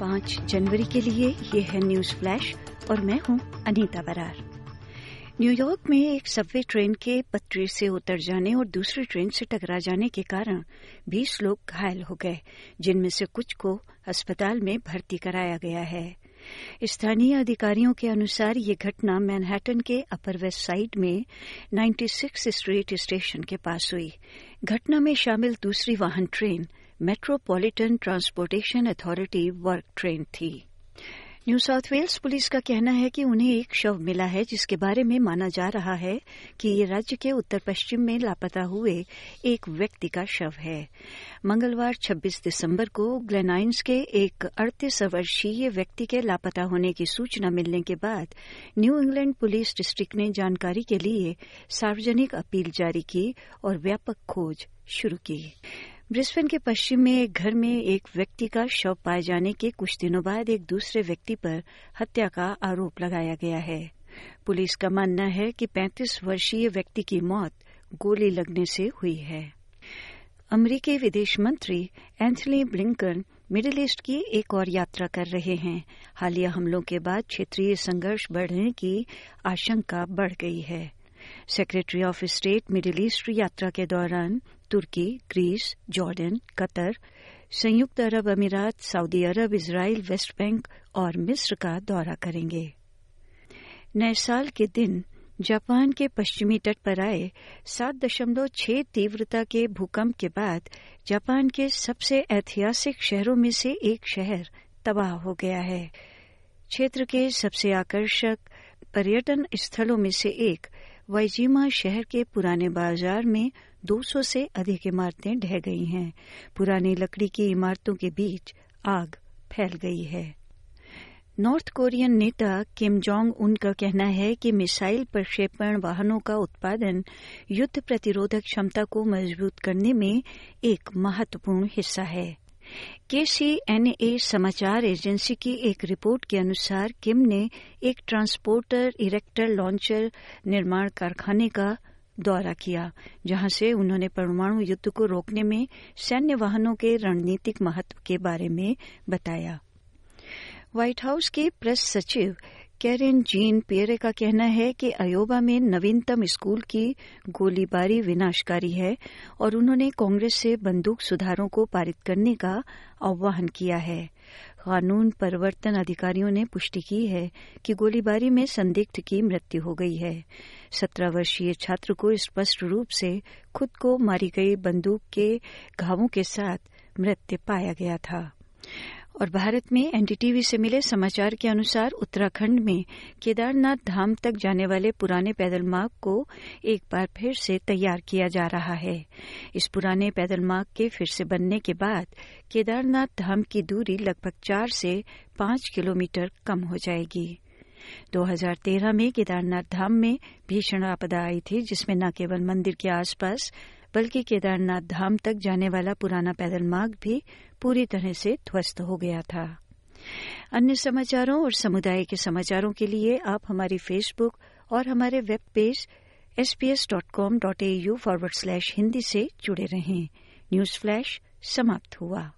पाँच जनवरी के लिए ये है न्यूज़ फ्लैश और मैं हूँ अनीता बरार। न्यूयॉर्क में एक सबवे ट्रेन के पटरी से उतर जाने और दूसरी ट्रेन से टकरा जाने के कारण 20 लोग घायल हो गए, जिनमें से कुछ को अस्पताल में भर्ती कराया गया है। स्थानीय अधिकारियों के अनुसार ये घटना मैनहट्टन के अपर वेस्ट साइड में 96 स्ट्रीट स्टेशन के पास हुई। घटना में शामिल दूसरी वाहन train, metropolitan transportation authority work train थी। न्यू साउथ वेल्स पुलिस का कहना है कि उन्हें एक शव मिला है जिसके बारे में माना जा रहा है कि ये राज्य के उत्तर पश्चिम में लापता हुए एक व्यक्ति का शव है। मंगलवार 26 दिसंबर को ग्लेनाइन्स के एक अड़तीस वर्षीय व्यक्ति के लापता होने की सूचना मिलने के बाद न्यू इंग्लैंड पुलिस डिस्ट्रिक्ट ने जानकारी के लिए सार्वजनिक अपील जारी की और व्यापक खोज शुरू की। ब्रिस्बेन के पश्चिम में एक घर में एक व्यक्ति का शव पाए जाने के कुछ दिनों बाद एक दूसरे व्यक्ति पर हत्या का आरोप लगाया गया है। पुलिस का मानना है कि 35 वर्षीय व्यक्ति की मौत गोली लगने से हुई है। अमरीकी विदेश मंत्री एंथनी ब्लिंकन मिडिल ईस्ट की एक और यात्रा कर रहे हैं। हालिया हमलों के बाद क्षेत्रीय संघर्ष बढ़ने की आशंका बढ़ गई है। Secretary of state middle east यात्रा के दौरान तुर्की, ग्रीस, जॉर्डन, कतर, संयुक्त अरब अमीरात, सऊदी अरब इसराइल वेस्ट बैंक और मिस्र का दौरा करेंगे। नए साल के दिन जापान के पश्चिमी तट पर आए सात दशमलव छह तीव्रता के भूकंप के बाद जापान के सबसे ऐतिहासिक शहरों में से एक शहर तबाह हो गया है। क्षेत्र के सबसे आकर्षक पर्यटन स्थलों में से एक वाइजीमा शहर के पुराने बाज़ार में 200 से अधिक इमारतें ढह गई हैं। पुरानी लकड़ी की इमारतों के बीच आग फैल गई है। नॉर्थ कोरियन नेता किम जोंग उन का कहना है कि मिसाइल प्रक्षेपण वाहनों का उत्पादन युद्ध प्रतिरोधक क्षमता को मज़बूत करने में एक महत्वपूर्ण हिस्सा है। केसीएनए समाचार एजेंसी की एक रिपोर्ट के अनुसार किम ने एक ट्रांसपोर्टर, इरेक्टर, लॉन्चर, निर्माण कारखाने का दौरा किया, जहाँ से उन्होंने परमाणु युद्ध को रोकने में सैन्य वाहनों के रणनीतिक महत्व के बारे में बताया। व्हाइट हाउस के प्रेस सचिव कैरिन जीन पियरे का कहना है कि अयोबा में नवीनतम स्कूल की गोलीबारी विनाशकारी है और उन्होंने कांग्रेस से बंदूक सुधारों को पारित करने का आह्वान किया है। कानून परिवर्तन अधिकारियों ने पुष्टि की है कि गोलीबारी में संदिग्ध की मृत्यु हो गई है। सत्रह वर्षीय छात्र को स्पष्ट रूप से खुद को मारी गई बंदूक के घावों के साथ मृत्यु पाया गया था। और भारत में एनडीटीवी से मिले समाचार के अनुसार उत्तराखंड में केदारनाथ धाम तक जाने वाले पुराने पैदल मार्ग को एक बार फिर से तैयार किया जा रहा है। इस पुराने पैदल मार्ग के फिर से बनने के बाद केदारनाथ धाम की दूरी लगभग चार से पाँच किलोमीटर कम हो जाएगी। 2013 में केदारनाथ धाम में भीषण आपदा आई थी, जिसमें न केवल मंदिर के आसपास बल्कि केदारनाथ धाम तक जाने वाला पुराना पैदल मार्ग भी पूरी तरह से ध्वस्त हो गया था। अन्य समाचारों और समुदाय के समाचारों के लिए आप हमारी फेसबुक और हमारे web page S P S dot com dot A U forward slash Hindi से जुड़े रहें। न्यूज़ फ्लैश समाप्त हुआ।